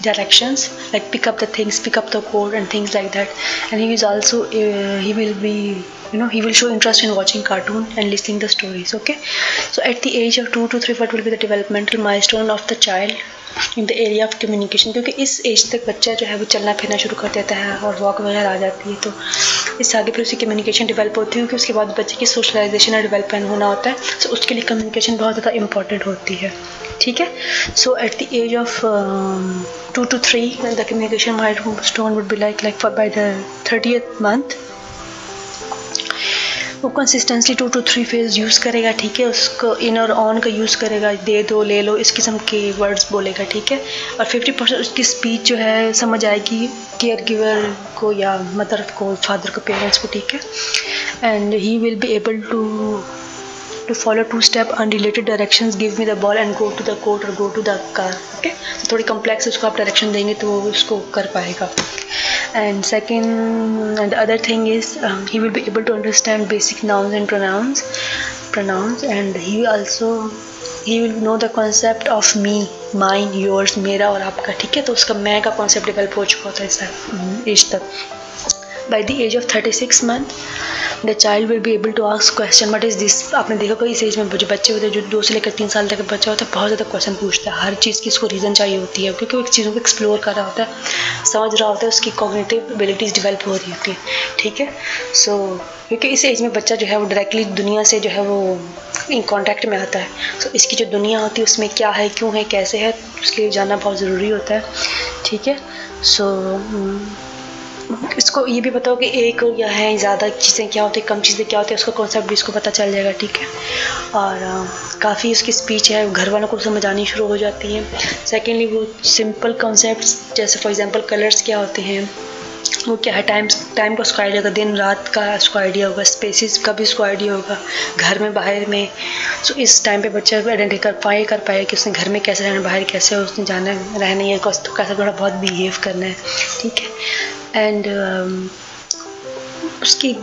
directions like pick up the things pick up the code and things like that. And he is also uh, he will be you know, he will show interest in watching cartoon and listening the stories, okay? So, at the age of 2 to 3 what will be the developmental milestone of the child in the area of communication क्योंकि इस age तक बच्चा जो है, वो चलना फिरना शुरू कर देता है और वॉक वगैरह आ जाती है तो इस आगे फिर उसकी कम्युनिकेशन डेवलप होती है, क्योंकि उसके बाद बच्चे की सोशलाइजेशन और डेवलपमेंट होना होता है सो उसके लिए कम्युनिकेशन बहुत ज़्यादा इंपॉर्टेंट होती है, ठीक है? So at the age of two to three the communication milestone would be like like by the thirty month वो consistently two to three phrase use करेगा, ठीक है? उसको इन और ऑन का यूज़ करेगा, दे दो, ले लो इस किस्म के वर्ड्स बोलेगा, ठीक है? और फिफ्टी परसेंट उसकी स्पीच जो है, समझ आएगी केयर गिवर को या मदर को फादर को पेरेंट्स को, ठीक है? And he will be able to to follow two step unrelated directions give me the ball and go to the court or go to the car okay so थोड़ी complex उसको आप direction देंगे तो वो उसको कर पाएगा and second and the other thing is um, he will be able to understand basic nouns and pronouns pronouns and he also he will know the concept of me mine yours मेरा और आपका ठीक है तो उसका मैं का concept develop हो चुका होता है इस एज तक by the age of thirty six month the child will be able to ask question but is this आपने देखा कोई इस एज में जो बच्चे होते हैं जो दो से लेकर तीन साल तक बच्चा होता है बहुत ज़्यादा क्वेश्चन पूछता है। हर चीज़ की उसको रीज़न चाहिए होती है क्योंकि वो एक चीज़ों को एक्सप्लोर कर रहा होता है समझ रहा होता है उसकी कॉग्निटिव एबिलिटीज़ डिवेल्प हो रही होती है। ठीक है? सो so, क्योंकि इस एज में बच्चा जो है वो डायरेक्टली दुनिया से जो है वो इन कॉन्टैक्ट में आता है। सो so, इसकी जो दुनिया होती है उसमें क्या है क्यों है कैसे है उसके लिए जानना बहुत ज़रूरी होता है। ठीक है? सो so, इसको ये भी बताओ कि एक या है ज़्यादा चीज़ें क्या होती है कम चीज़ें क्या होती है, उसका कॉन्सेप्ट भी इसको पता चल जाएगा, ठीक है? और काफ़ी उसकी स्पीच है, घर वालों को समझ आनी शुरू हो जाती है। सेकेंडली वो सिंपल कॉन्सेप्ट जैसे फॉर एग्ज़ाम्पल कलर्स क्या होते हैं, वो क्या है? टाइम टाइम का उसको आइडिया होगा, दिन, रात का उसको आइडिया होगा स्पेसिस का भी उसको आइडिया होगा, घर में, बाहर में। सो इस टाइम पे बच्चा आइडेंटिफाई कर पाए कर पाए कि उसने घर में कैसे रहना, बाहर कैसे उसने जाना, रहना है कैसे थोड़ा बहुत बिहेव करना है, ठीक है? एंड um, उसकी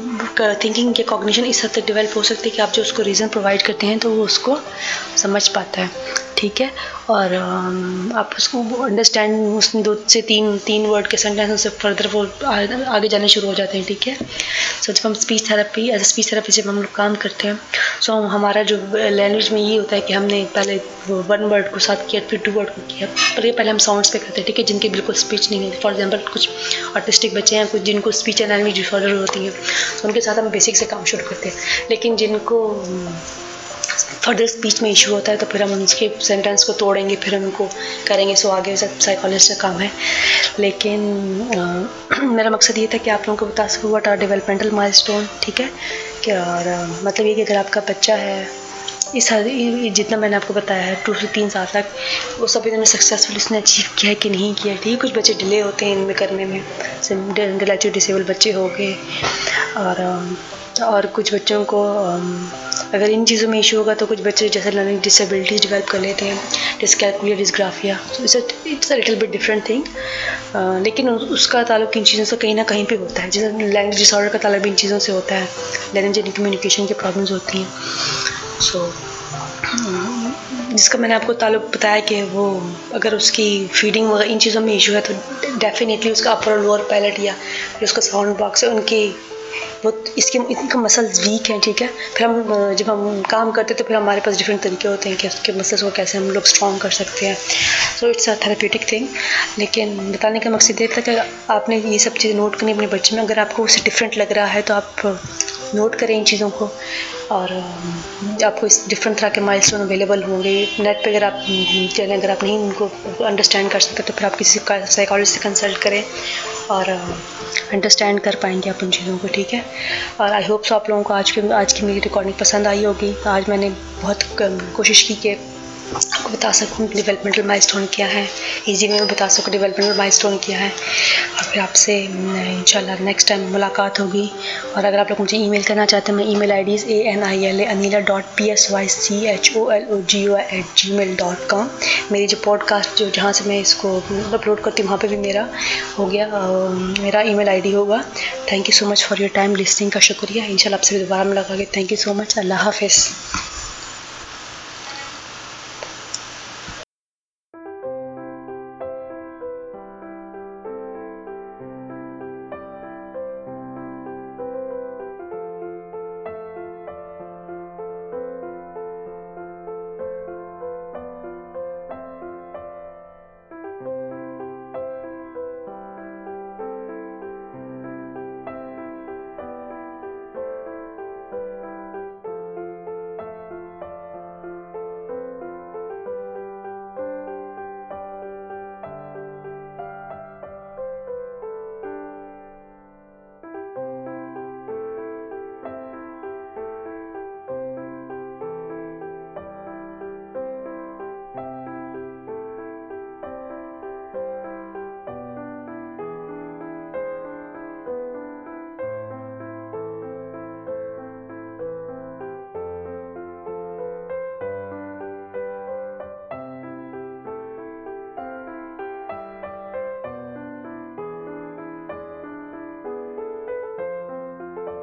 थिंकिंग के कॉग्निशन इस हद तक डेवलप हो सकती है कि आप जो उसको रीज़न प्रोवाइड करते हैं तो वो उसको समझ पाता है। ठीक है। और आप उसको अंडरस्टैंड उसमें दो से तीन तीन वर्ड के सेंटेंस उससे फर्दर वो आगे जाने शुरू हो जाते हैं ठीक है। सो so, जब हम speech therapy as speech therapy जब हम लोग काम करते हैं सो so, हमारा जो लैंग्वेज में ये होता है कि हमने पहले वन वर्ड को साथ किया फिर टू वर्ड को किया पर ये पहले हम साउंड्स पे करते हैं ठीक है जिनकी बिल्कुल स्पीच नहीं होती। फॉर एग्ज़ाम्पल कुछ आर्टिस्टिक बच्चे हैं कुछ जिनको स्पीच एंड लैंग्वेज डिसऑर्डर होती है तो उनके साथ हम बेसिक से काम शुरू करते हैं। लेकिन जिनको फर्दर स्पीच में इशू होता है तो फिर हम उसके सेंटेंस को तोड़ेंगे फिर हम उनको करेंगे। सो आगे सब साइकोलॉजिस्ट का काम है। लेकिन आ, [clears throat] मेरा मकसद ये था कि आप लोगों को बता सकूँ वट आर डेवलपमेंटल माइल ठीक है? कि और मतलब ये कि अगर आपका बच्चा है इस जितना मैंने आपको बताया है टू से तीन साल तक वो सब इन्होंने सक्सेसफुल इसने अचीव किया है कि नहीं किया ठीक है? कुछ बच्चे डिले होते हैं इनमें करने में। इंटेलेक्चुअल डिसेबल बच्चे हो गए। और और कुछ बच्चों को अगर इन चीज़ों में इशू होगा तो कुछ बच्चे जैसे लर्निंग डिसेबिलिटीज़ डिवेल्प कर लेते हैं dyscalculia dysgraphia it's a little bit different thing लेकिन उसका ताल्लुक इन चीज़ों से कहीं ना कहीं पे होता है जैसे लैंग्वेज डिसऑर्डर का ताल्लुक इन चीज़ों से होता है लैंग्वेज एंड कम्युनिकेशन की प्रॉब्लम्स होती हैं सो so, जिसका मैंने आपको ताल्लुक बताया कि वो अगर उसकी फीडिंग वगैरह इन चीज़ों में इशू है तो डेफिनेटली उसका अपर लोअर पैलेट या उसका साउंड बॉक्स है उनकी वो इसके इनका मसल्स वीक हैं, ठीक है? फिर हम जब हम काम करते हैं तो फिर हमारे पास डिफरेंट तरीके होते हैं कि उसके मसल्स को कैसे हम लोग स्ट्रॉन्ग कर सकते हैं। So it's a therapeutic thing लेकिन बताने का मकसद ये था कि आपने ये सब चीज़ें नोट करनी अपने बच्चे में। अगर आपको उससे डिफरेंट लग रहा है तो आप नोट करें इन चीज़ों को। और आपको इस डिफरेंट तरह के माइलस्टोन अवेलेबल होंगे। नेट पे अगर आप चलें अगर आप नहीं उनको अंडरस्टैंड कर सकते तो फिर आप किसी साइकोलॉजिस्ट से कंसल्ट करें। और अंडरस्टैंड कर पाएँगे आप उन चीज़ों को, ठीक है? और आई होप सो आप लोगों को आज की आज की मेरी रिकॉर्डिंग पसंद आई होगी। आज मैंने बहुत कोशिश की कि आपको बता सकूँ डेवलपमेंटल माइलस्टोन क्या है। इजी में बता सकूँ डेवलपमेंटल माइलस्टोन क्या है। और फिर आपसे इंशाल्लाह नेक्स्ट टाइम मुलाकात होगी। और अगर आप लोग मुझे ईमेल करना चाहते हैं, मैं email I D A N I L A Anila dot P S Y C H O L O G O at gmail dot com मेरी जो पॉडकास्ट जो जहाँ से मैं इसको अपलोड करती हूँ, वहाँ पर भी मेरा हो गया मेरा ई मेल आई डी होगा। Thank you so much for your time listening का शुक्रिया। इंशाल्लाह आपसे दोबारा मुलाकात थैंक यू सो मच अल्लाह हाफिज़।